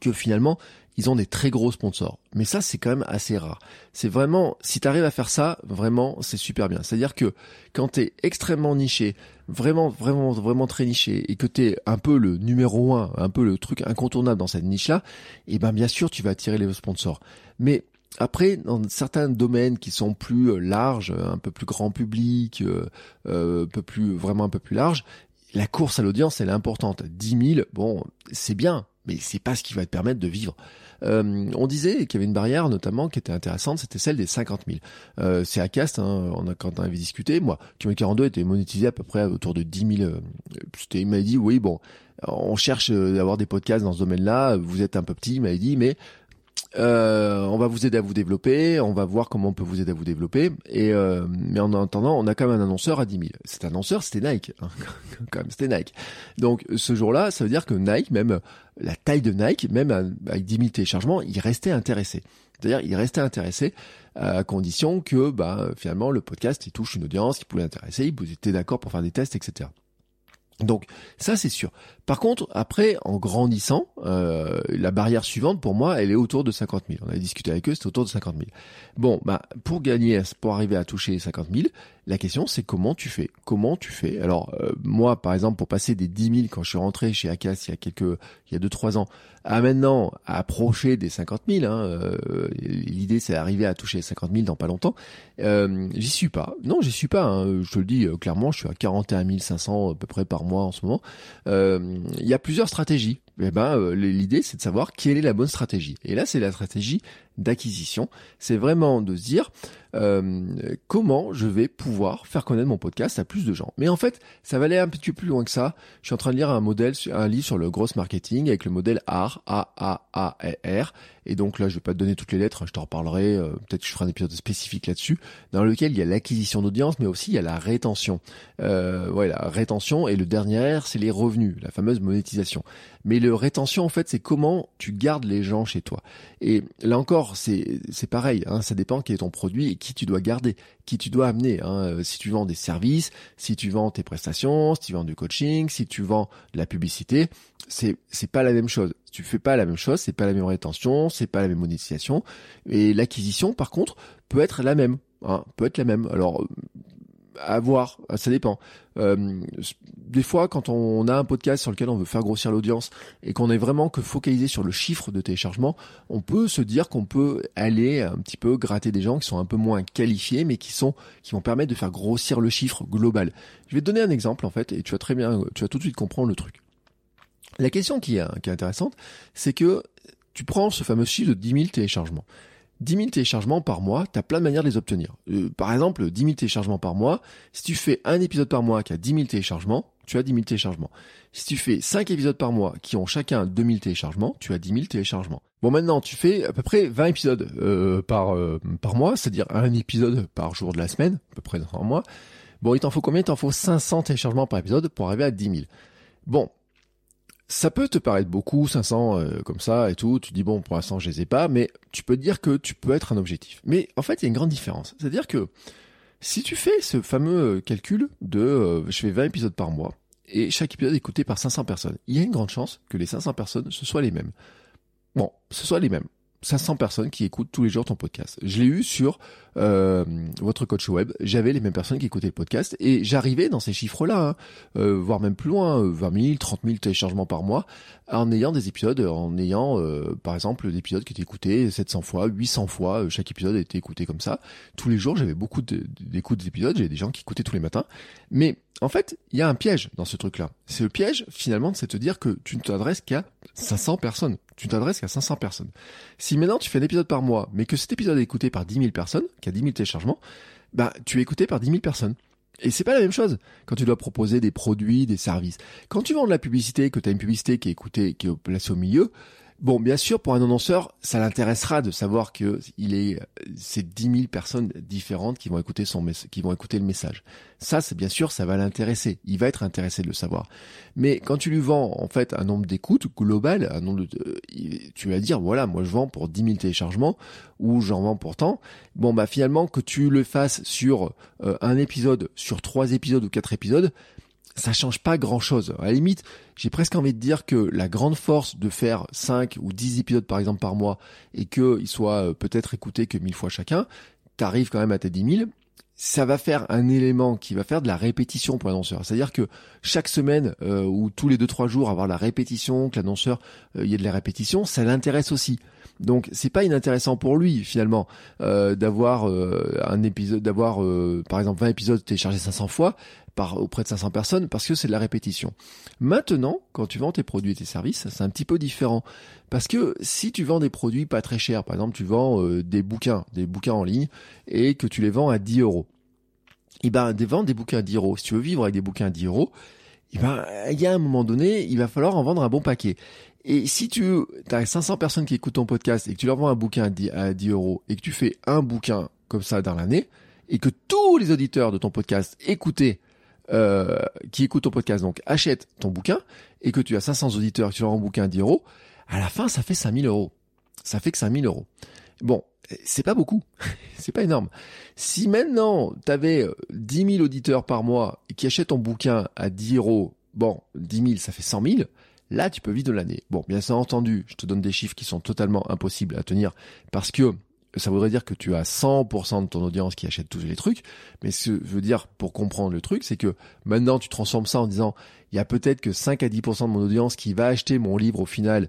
que finalement ils ont des très gros sponsors. Mais ça, c'est quand même assez rare. C'est vraiment, si tu arrives à faire ça, vraiment, c'est super bien. C'est-à-dire que quand tu es extrêmement niché, vraiment, vraiment, vraiment très niché, et que tu es un peu le numéro un, un peu le truc incontournable dans cette niche-là, et eh ben bien sûr, tu vas attirer les sponsors. Mais après, dans certains domaines qui sont plus euh, larges, un peu plus grand public, euh, euh, un peu plus, vraiment un peu plus large, la course à l'audience, elle est importante. 10 000, bon, c'est bien, mais c'est pas ce qui va te permettre de vivre. Euh, on disait qu'il y avait une barrière notamment qui était intéressante, c'était celle des 50 000. Euh, c'est Acast, hein, on a, quand on avait discuté, moi, Kimo 42 était monétisé à peu près autour de 10 000. Euh, il m'a dit, oui, bon, on cherche d'avoir des podcasts dans ce domaine-là, vous êtes un peu petit, il m'a dit, mais euh, on va vous aider à vous développer, on va voir comment on peut vous aider à vous développer. Et euh, mais en attendant, on a quand même un annonceur à 10 000. Cet annonceur, c'était Nike, hein. quand même, c'était Nike. Donc ce jour-là, ça veut dire que Nike, même la taille de Nike, même avec 10 000 téléchargements, il restait intéressé. C'est-à-dire, il restait intéressé à condition que, bah, finalement, le podcast, il touche une audience qui pouvait l'intéresser, il était d'accord pour faire des tests, etc. Donc ça c'est sûr. Par contre, après, en grandissant, euh, la barrière suivante pour moi, elle est autour de 50 000. On avait discuté avec eux, c'est autour de 50 000. Bon, bah pour gagner, pour arriver à toucher 50 000, la question c'est comment tu fais? Comment tu fais? Alors euh, moi, par exemple, pour passer des 10 000 quand je suis rentré chez Acas il y a quelques, il y a deux trois ans, à maintenant à approcher des 50 000. Hein, euh, L'idée c'est d'arriver à toucher 50 000 dans pas longtemps. J'y suis pas. Non, j'y suis pas. Hein. Je te le dis clairement, je suis à 41 500 à peu près par mois en ce moment. Il y a plusieurs stratégies eh ben, euh, l'idée c'est de savoir quelle est la bonne stratégie. Et là, c'est la stratégie d'acquisition. C'est vraiment de se dire euh, comment je vais pouvoir faire connaître mon podcast à plus de gens. Mais en fait, ça va aller un petit peu plus loin que ça. Je suis en train de lire un modèle, un livre sur le gross marketing avec le modèle AR, A A A R. Et donc là, je vais pas te donner toutes les lettres, je t'en reparlerai. Euh, peut-être que je ferai un épisode spécifique là-dessus, dans lequel il y a l'acquisition d'audience, mais aussi il y a la rétention. Euh, la rétention et le dernier, c'est les revenus, la fameuse monétisation. Mais le rétention, en fait, c'est comment tu gardes les gens chez toi. Et là encore, c'est c'est pareil. Hein, ça dépend quel est ton produit et qui tu dois garder, qui tu dois amener. Hein. Euh, si tu vends des services, si tu vends tes prestations, si tu vends du coaching, si tu vends de la publicité, c'est c'est pas la même chose. Tu fais pas la même chose, c'est pas la même rétention, c'est pas la même monétisation. Et l'acquisition, par contre, peut être la même. Hein, peut être la même. Alors à voir, ça dépend. Euh, des fois, quand on a un podcast sur lequel on veut faire grossir l'audience et qu'on est vraiment que focalisé sur le chiffre de téléchargement, on peut se dire qu'on peut aller un petit peu gratter des gens qui sont un peu moins qualifiés, mais qui sont qui vont permettre de faire grossir le chiffre global. Je vais te donner un exemple en fait, et tu vas très bien, tu vas tout de suite comprendre le truc. La question qui est, qui est intéressante, c'est que tu prends ce fameux chiffre de 10 000 téléchargements. 10 000 téléchargements par mois, tu as plein de manières de les obtenir. Euh, par exemple, 10 000 téléchargements par mois, si tu fais un épisode par mois qui a 10 000 téléchargements, tu as 10 000 téléchargements. Si tu fais 5 épisodes par mois qui ont chacun 2 000 téléchargements, tu as 10 000 téléchargements. Bon maintenant, tu fais à peu près 20 épisodes euh, par, euh, par mois, c'est-à-dire un épisode par jour de la semaine, à peu près dans un mois. Bon, il t'en faut combien? Il t'en faut 500 téléchargements par épisode pour arriver à 10 000. Bon, ça peut te paraître beaucoup, 500 euh, comme ça et tout. Tu dis bon, pour l'instant, je les ai pas, mais tu peux dire que tu peux être un objectif. Mais en fait, il y a une grande différence. C'est-à-dire que si tu fais ce fameux euh, calcul de euh, je fais 20 épisodes par mois et chaque épisode est écouté par 500 personnes, il y a une grande chance que les 500 personnes ce soient les mêmes. Bon, ce soient les mêmes. 500 personnes qui écoutent tous les jours ton podcast. Je l'ai eu sur euh, votre coach web. J'avais les mêmes personnes qui écoutaient le podcast et j'arrivais dans ces chiffres-là, hein, euh, voire même plus loin, 20 000, 30 000 téléchargements par mois, en ayant des épisodes, en ayant euh, par exemple des épisodes qui étaient écoutés 700 fois, 800 fois. Chaque épisode été écouté comme ça. Tous les jours, j'avais beaucoup d'écoutes d'épisodes. J'avais des gens qui écoutaient tous les matins. Mais en fait, il y a un piège dans ce truc-là. C'est le piège, finalement, c'est de te dire que tu ne t'adresses qu'à 500 personnes. Tu t'adresses qu'à 500 personnes. Si maintenant tu fais un épisode par mois, mais que cet épisode est écouté par 10 000 personnes, qui a 10 000 téléchargements, bah, tu es écouté par 10 000 personnes. Et c'est pas la même chose quand tu dois proposer des produits, des services. Quand tu vends de la publicité, que tu as une publicité qui est écoutée, qui est placée au milieu, Bon, bien sûr, pour un annonceur, ça l'intéressera de savoir que il est, c'est 10 000 personnes différentes qui vont écouter son qui vont écouter le message. Ça, c'est bien sûr, ça va l'intéresser. Il va être intéressé de le savoir. Mais quand tu lui vends, en fait, un nombre d'écoutes global, un nombre de, tu vas dire, voilà, moi, je vends pour 10 000 téléchargements ou j'en vends pour tant. Bon, bah, finalement, que tu le fasses sur euh, un épisode, sur trois épisodes ou quatre épisodes, ça change pas grand chose. À la limite, j'ai presque envie de dire que la grande force de faire 5 ou 10 épisodes par exemple par mois et qu'ils soient euh, peut-être écoutés que 1000 fois chacun, t'arrives quand même à tes 10 000, ça va faire un élément qui va faire de la répétition pour l'annonceur. C'est-à-dire que chaque semaine euh, ou tous les 2-3 jours avoir la répétition, que l'annonceur euh, y ait de la répétition, ça l'intéresse aussi. Donc c'est pas inintéressant pour lui finalement euh, d'avoir un épisode, d'avoir par exemple 20 épisodes téléchargés 500 fois par auprès de 500 personnes parce que c'est de la répétition. Maintenant, quand tu vends tes produits et tes services, c'est un petit peu différent parce que si tu vends des produits pas très chers, par exemple tu vends euh, des bouquins, des bouquins en ligne et que tu les vends à 10 euros, et eh ben des vendre des bouquins à 10 euros. Si tu veux vivre avec des bouquins à 10 euros, eh ben il y a un moment donné, il va falloir en vendre un bon paquet. Et si tu as 500 personnes qui écoutent ton podcast et que tu leur vends un bouquin à 10 euros et que tu fais un bouquin comme ça dans l'année et que tous les auditeurs de ton podcast écoutaient euh, qui écoute ton podcast, donc achète ton bouquin, et que tu as 500 auditeurs, que tu leur un bouquin à 10 euros, à la fin, ça fait 5000 euros. Ça fait que 5000 euros. Bon, c'est pas beaucoup. c'est pas énorme. Si maintenant, tu avais 10 000 auditeurs par mois qui achètent ton bouquin à 10 euros, bon, 10 000, ça fait 100 000. Là, tu peux vivre de l'année. Bon, bien entendu, je te donne des chiffres qui sont totalement impossibles à tenir parce que ça voudrait dire que tu as 100% de ton audience qui achète tous les trucs, mais ce que je veux dire pour comprendre le truc, c'est que maintenant tu transformes ça en disant, il y a peut-être que 5 à 10% de mon audience qui va acheter mon livre au final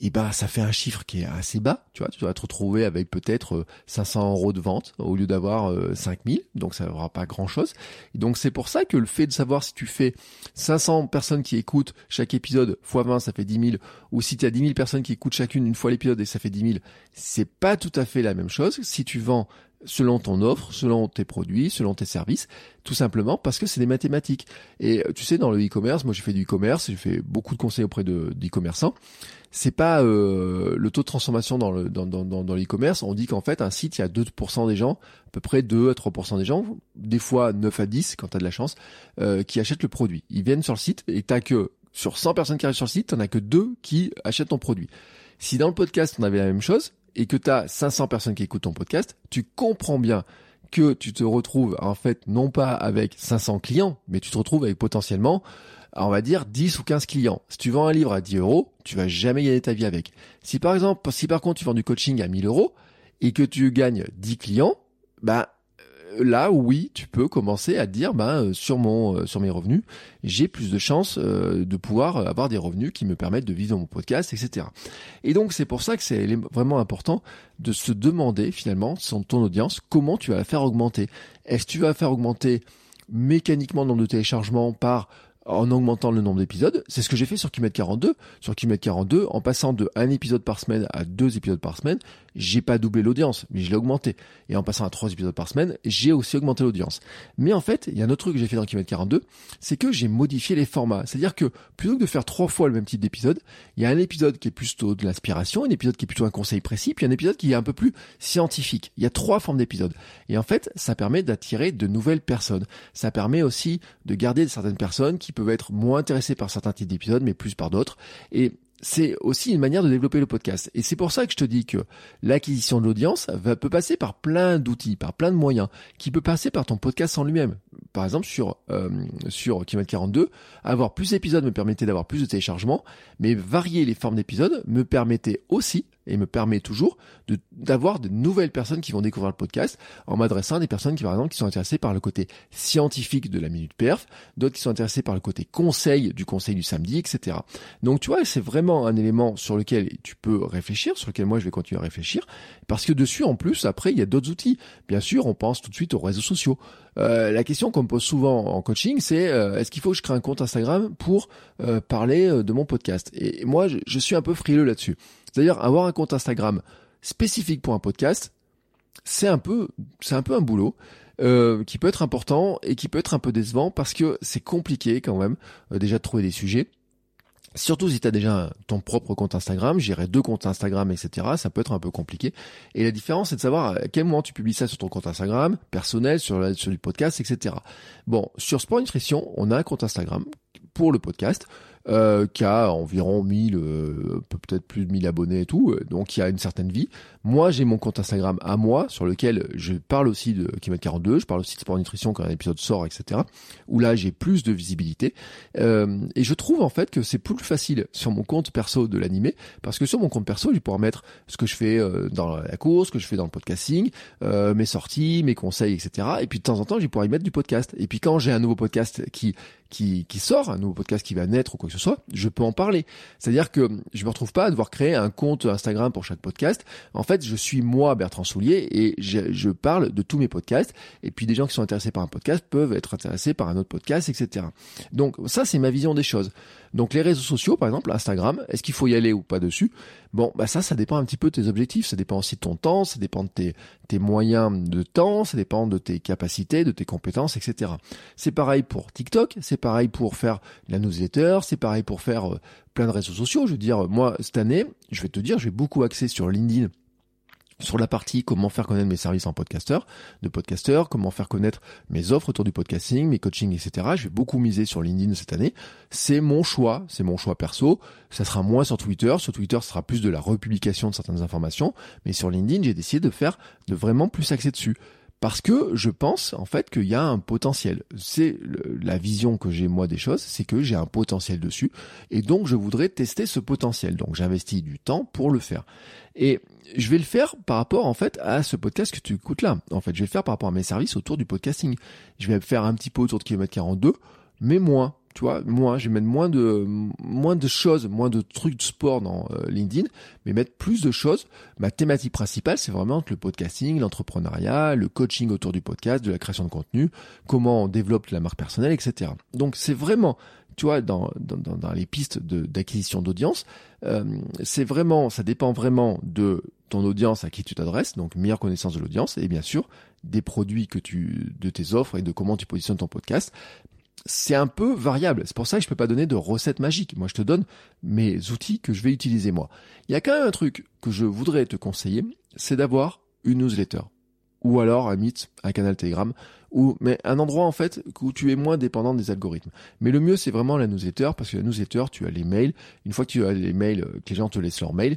et ben ça fait un chiffre qui est assez bas, tu vois, tu vas te retrouver avec peut-être 500 euh, euros de vente au lieu d'avoir 5000, euh, donc ça n'aura pas grand-chose. Donc c'est pour ça que le fait de savoir si tu fais 500 personnes qui écoutent chaque épisode fois 20, ça fait 10 000, ou si tu as 10 000 personnes qui écoutent chacune une fois l'épisode et ça fait 10 000, c'est pas tout à fait la même chose. Si tu vends selon ton offre, selon tes produits, selon tes services, tout simplement parce que c'est des mathématiques. Et tu sais, dans le e-commerce, moi j'ai fait du e-commerce, j'ai fait beaucoup de conseils auprès de d'e-commerçants c'est pas euh, le taux de transformation dans le dans, dans, dans l'e-commerce. On dit qu'en fait un site, il y a 2% des gens, à peu près 2 à 3% des gens, des fois 9 à 10 quand tu de la chance, euh, qui achètent le produit. Ils viennent sur le site et t'as que sur 100 personnes qui arrivent sur le site, t'en as que 2 qui achètent ton produit. Si dans le podcast on avait la même chose et que tu as 500 personnes qui écoutent ton podcast, tu comprends bien que tu te retrouves en fait non pas avec 500 clients, mais tu te retrouves avec potentiellement on va dire 10 ou 15 clients. Si tu vends un livre à 10 euros, tu vas jamais gagner ta vie avec. Si par exemple, si par contre tu vends du coaching à 1000 euros et que tu gagnes 10 clients, bah euh, là oui tu peux commencer à dire bah sur mon euh, sur mes revenus j'ai plus de chances de pouvoir avoir des revenus qui me permettent de vivre mon podcast etc et donc c'est pour ça que c'est vraiment important de se demander finalement sur ton audience comment tu vas la faire augmenter est-ce que tu vas faire augmenter mécaniquement le nombre de téléchargements par en augmentant le nombre d'épisodes. C'est ce que j'ai fait sur Kimet 42. Sur Kimet 42, en passant de un épisode par semaine à deux épisodes par semaine, j'ai pas doublé l'audience, mais je l'ai augmenté. Et en passant à trois épisodes par semaine, j'ai aussi augmenté l'audience. Mais en fait, il y a un autre truc que j'ai fait dans Kimet 42, c'est que j'ai modifié les formats. C'est-à-dire que plutôt que de faire trois fois le même type d'épisode, il y a un épisode qui est plutôt de l'inspiration, un épisode qui est plutôt un conseil précis, puis un épisode qui est un peu plus scientifique. Il y a trois formes d'épisodes. Et en fait, ça permet d'attirer de nouvelles personnes. Ça permet aussi de garder certaines personnes qui peuvent être moins intéressées par certains types d'épisodes, mais plus par d'autres. Et c'est aussi une manière de développer le podcast. Et c'est pour ça que je te dis que l'acquisition de l'audience peut passer par plein d'outils, par plein de moyens, qui peut passer par ton podcast en lui-même. Par exemple, sur, euh, sur Kilomètre 42, avoir plus d'épisodes me permettait d'avoir plus de téléchargements, mais varier les formes d'épisodes me permettait aussi et me permet toujours d'avoir de, nouvelles personnes qui vont découvrir le podcast en m'adressant à des personnes qui, par exemple, qui sont intéressées par le côté scientifique de la minute perf, d'autres qui sont intéressées par le côté conseil du conseil du samedi, etc. Donc, tu vois, c'est vraiment un élément sur lequel tu peux réfléchir, sur lequel moi je vais continuer à réfléchir, parce que dessus, en plus, après, il y a d'autres outils. Bien sûr, on pense tout de suite aux réseaux sociaux. Euh, la question qu'on me pose souvent en coaching, c'est euh, est-ce qu'il faut que je crée un compte Instagram pour euh, parler de mon podcast? Et moi, je, je suis un peu frileux là-dessus. C'est-à-dire avoir un compte Instagram spécifique pour un podcast, c'est un peu, un boulot. Euh, qui peut être important et qui peut être un peu décevant parce que c'est compliqué quand même euh, déjà de trouver des sujets. Surtout si tu as déjà ton propre compte Instagram, j'irai deux comptes Instagram, etc. Ça peut être un peu compliqué. Et la différence, c'est de savoir à quel moment tu publies ça sur ton compte Instagram, personnel, sur, sur du podcast, etc. Bon, sur Sport Nutrition, on a un compte Instagram pour le podcast euh, qui a environ 1000, euh, peut-être plus de 1000 abonnés et tout, donc il y a une certaine vie. Moi, j'ai mon compte Instagram à moi, sur lequel je parle aussi de Kilomètre 42, je parle aussi de sport nutrition quand un épisode sort, etc. Où là, j'ai plus de visibilité. Euh, et je trouve en fait que c'est plus facile sur mon compte perso de l'animer, parce que sur mon compte perso, je vais pouvoir mettre ce que je fais euh, dans la course, ce que je fais dans le podcasting, euh, mes sorties, mes conseils, etc. Et puis de temps en temps, je vais pouvoir y mettre du podcast. Et puis quand j'ai un nouveau podcast qui qui, qui sort, un nouveau podcast qui va naître ou quoi que ce soit, je peux en parler. C'est-à-dire que je me retrouve pas à devoir créer un compte Instagram pour chaque podcast. En fait, je suis moi, Bertrand Soulier, et je, je, parle de tous mes podcasts. Et puis des gens qui sont intéressés par un podcast peuvent être intéressés par un autre podcast, etc. Donc ça, c'est ma vision des choses. Donc les réseaux sociaux, par exemple, Instagram, est-ce qu'il faut y aller ou pas dessus? Bon, bah ça, ça dépend un petit peu de tes objectifs, ça dépend aussi de ton temps, ça dépend de tes, tes moyens de temps, ça dépend de tes capacités, de tes compétences, etc. C'est pareil pour TikTok, c'est pareil pour faire la newsletter, c'est pareil pour faire euh, plein de réseaux sociaux. Je veux dire, moi, cette année, je vais te dire, je vais beaucoup axer sur LinkedIn sur la partie comment faire connaître mes services en podcasteur, de podcasteur, comment faire connaître mes offres autour du podcasting, mes coachings, etc. Je vais beaucoup miser sur LinkedIn cette année. C'est mon choix, c'est mon choix perso. Ça sera moins sur Twitter. Sur Twitter, ce sera plus de la republication de certaines informations. Mais sur LinkedIn, j'ai décidé de faire, de vraiment plus axer dessus parce que je pense en fait qu'il y a un potentiel. C'est la vision que j'ai moi des choses, c'est que j'ai un potentiel dessus et donc je voudrais tester ce potentiel. Donc j'investis du temps pour le faire. Et je vais le faire par rapport en fait à ce podcast que tu écoutes là. En fait, je vais le faire par rapport à mes services autour du podcasting. Je vais faire un petit peu autour de kilomètre 42, mais moins tu vois, moi, je vais mettre moins de, moins de choses, moins de trucs de sport dans euh, LinkedIn, mais mettre plus de choses. Ma thématique principale, c'est vraiment le podcasting, l'entrepreneuriat, le coaching autour du podcast, de la création de contenu, comment on développe la marque personnelle, etc. Donc, c'est vraiment, tu vois, dans, dans, dans les pistes d'acquisition d'audience, euh, c'est vraiment, ça dépend vraiment de ton audience à qui tu t'adresses, donc meilleure connaissance de l'audience, et bien sûr, des produits que tu, de tes offres et de comment tu positionnes ton podcast c'est un peu variable. C'est pour ça que je peux pas donner de recette magique. Moi, je te donne mes outils que je vais utiliser moi. Il y a quand même un truc que je voudrais te conseiller, c'est d'avoir une newsletter. Ou alors, un Meet, un canal Telegram, ou, mais un endroit, en fait, où tu es moins dépendant des algorithmes. Mais le mieux, c'est vraiment la newsletter, parce que la newsletter, tu as les mails. Une fois que tu as les mails, que les gens te laissent leur mail,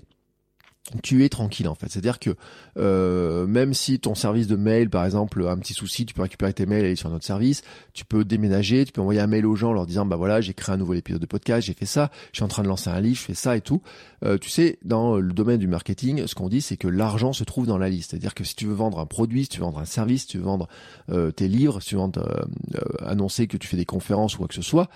tu es tranquille en fait. C'est-à-dire que euh, même si ton service de mail, par exemple, a un petit souci, tu peux récupérer tes mails et aller sur un autre service. Tu peux déménager, tu peux envoyer un mail aux gens leur disant bah voilà j'ai créé un nouveau épisode de podcast, j'ai fait ça, je suis en train de lancer un livre, je fais ça et tout. Euh, tu sais, dans le domaine du marketing, ce qu'on dit c'est que l'argent se trouve dans la liste. C'est-à-dire que si tu veux vendre un produit, si tu veux vendre un service, si tu veux vendre euh, tes livres, si tu veux vendre, annoncer que tu fais des conférences ou quoi que ce soit,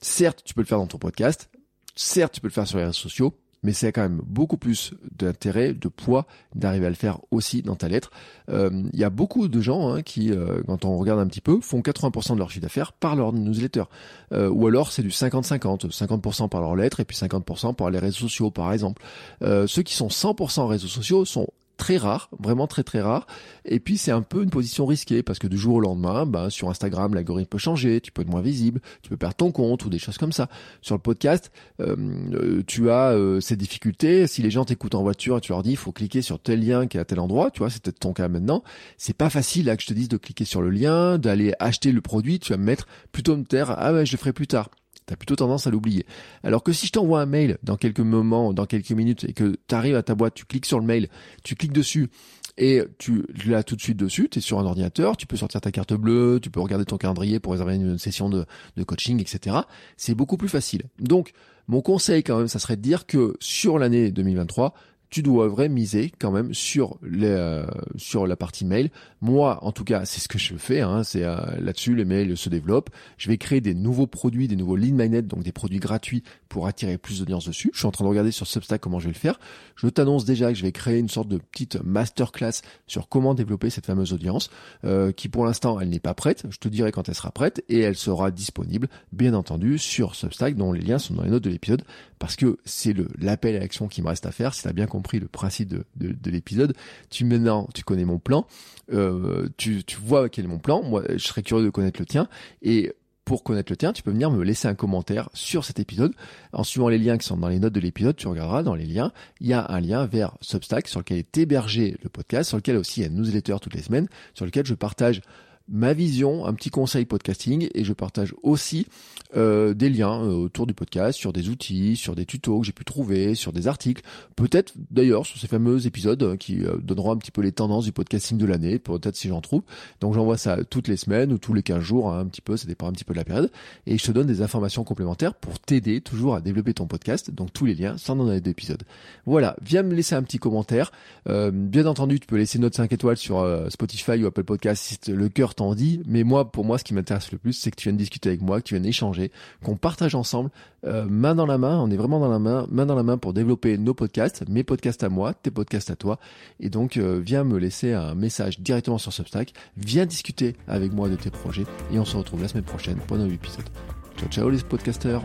certes tu peux le faire dans ton podcast, certes tu peux le faire sur les réseaux sociaux mais c'est quand même beaucoup plus d'intérêt, de poids d'arriver à le faire aussi dans ta lettre. Euh, il y a beaucoup de gens hein, qui, euh, quand on regarde un petit peu, font 80% de leur chiffre d'affaires par leur newsletter. Euh, ou alors c'est du 50-50, 50%, par leur lettre et puis 50% par les réseaux sociaux par exemple. ceux qui sont 100% réseaux sociaux sont très rare, vraiment très très rare. Et puis c'est un peu une position risquée parce que du jour au lendemain, bah, sur Instagram, l'algorithme peut changer, tu peux être moins visible, tu peux perdre ton compte ou des choses comme ça. Sur le podcast, euh, euh, tu as euh, ces difficultés. Si les gens t'écoutent en voiture et tu leur dis il faut cliquer sur tel lien qui est à tel endroit, tu vois, c'est peut-être ton cas maintenant. C'est pas facile là que je te dise de cliquer sur le lien, d'aller acheter le produit. Tu vas me mettre plutôt me taire ah ouais je le ferai plus tard t'as plutôt tendance à l'oublier. Alors que si je t'envoie un mail dans quelques moments, dans quelques minutes, et que tu arrives à ta boîte, tu cliques sur le mail, tu cliques dessus, et tu l'as tout de suite dessus, tu es sur un ordinateur, tu peux sortir ta carte bleue, tu peux regarder ton calendrier pour réserver une session de, de coaching, etc. C'est beaucoup plus facile. Donc, mon conseil quand même, ça serait de dire que sur l'année 2023, tu dois vraiment miser quand même sur les, euh, sur la partie mail. Moi, en tout cas, c'est ce que je fais. Hein, c'est euh, là-dessus les mails se développent. Je vais créer des nouveaux produits, des nouveaux lead magnets, donc des produits gratuits pour attirer plus d'audience dessus. Je suis en train de regarder sur Substack comment je vais le faire. Je t'annonce déjà que je vais créer une sorte de petite masterclass sur comment développer cette fameuse audience, euh, qui pour l'instant elle n'est pas prête. Je te dirai quand elle sera prête et elle sera disponible, bien entendu, sur Substack, dont les liens sont dans les notes de l'épisode, parce que c'est le l'appel à l'action qui me reste à faire. Si tu as bien compris le principe de, de, l'épisode. Tu maintenant, tu connais mon plan, euh, tu, tu vois quel est mon plan. Moi, je serais curieux de connaître le tien. Et pour connaître le tien, tu peux venir me laisser un commentaire sur cet épisode. En suivant les liens qui sont dans les notes de l'épisode, tu regarderas dans les liens, il y a un lien vers Substack sur lequel est hébergé le podcast, sur lequel aussi il y a une newsletter toutes les semaines, sur lequel je partage ma vision, un petit conseil podcasting et je partage aussi euh, des liens euh, autour du podcast sur des outils, sur des tutos que j'ai pu trouver, sur des articles, peut-être d'ailleurs sur ces fameux épisodes euh, qui donneront un petit peu les tendances du podcasting de l'année, peut-être si j'en trouve. Donc j'envoie ça toutes les semaines ou tous les 15 jours, hein, un petit peu, ça dépend un petit peu de la période, et je te donne des informations complémentaires pour t'aider toujours à développer ton podcast. Donc tous les liens sont dans les épisodes. Voilà, viens me laisser un petit commentaire. bien entendu, tu peux laisser note 5 étoiles sur Spotify ou Apple Podcast si le cœur t'en dit, mais moi, pour moi, ce qui m'intéresse le plus, c'est que tu viennes discuter avec moi, que tu viennes échanger, qu'on partage ensemble, euh, main dans la main, on est vraiment dans la main, main dans la main pour développer nos podcasts, mes podcasts à moi, tes podcasts à toi. Et donc, euh, viens me laisser un message directement sur Substack, viens discuter avec moi de tes projets, et on se retrouve la semaine prochaine pour un nouvel épisode. Ciao, ciao les podcasters